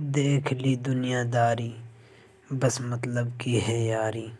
देख ली दुनियादारी बस मतलब की है यारी।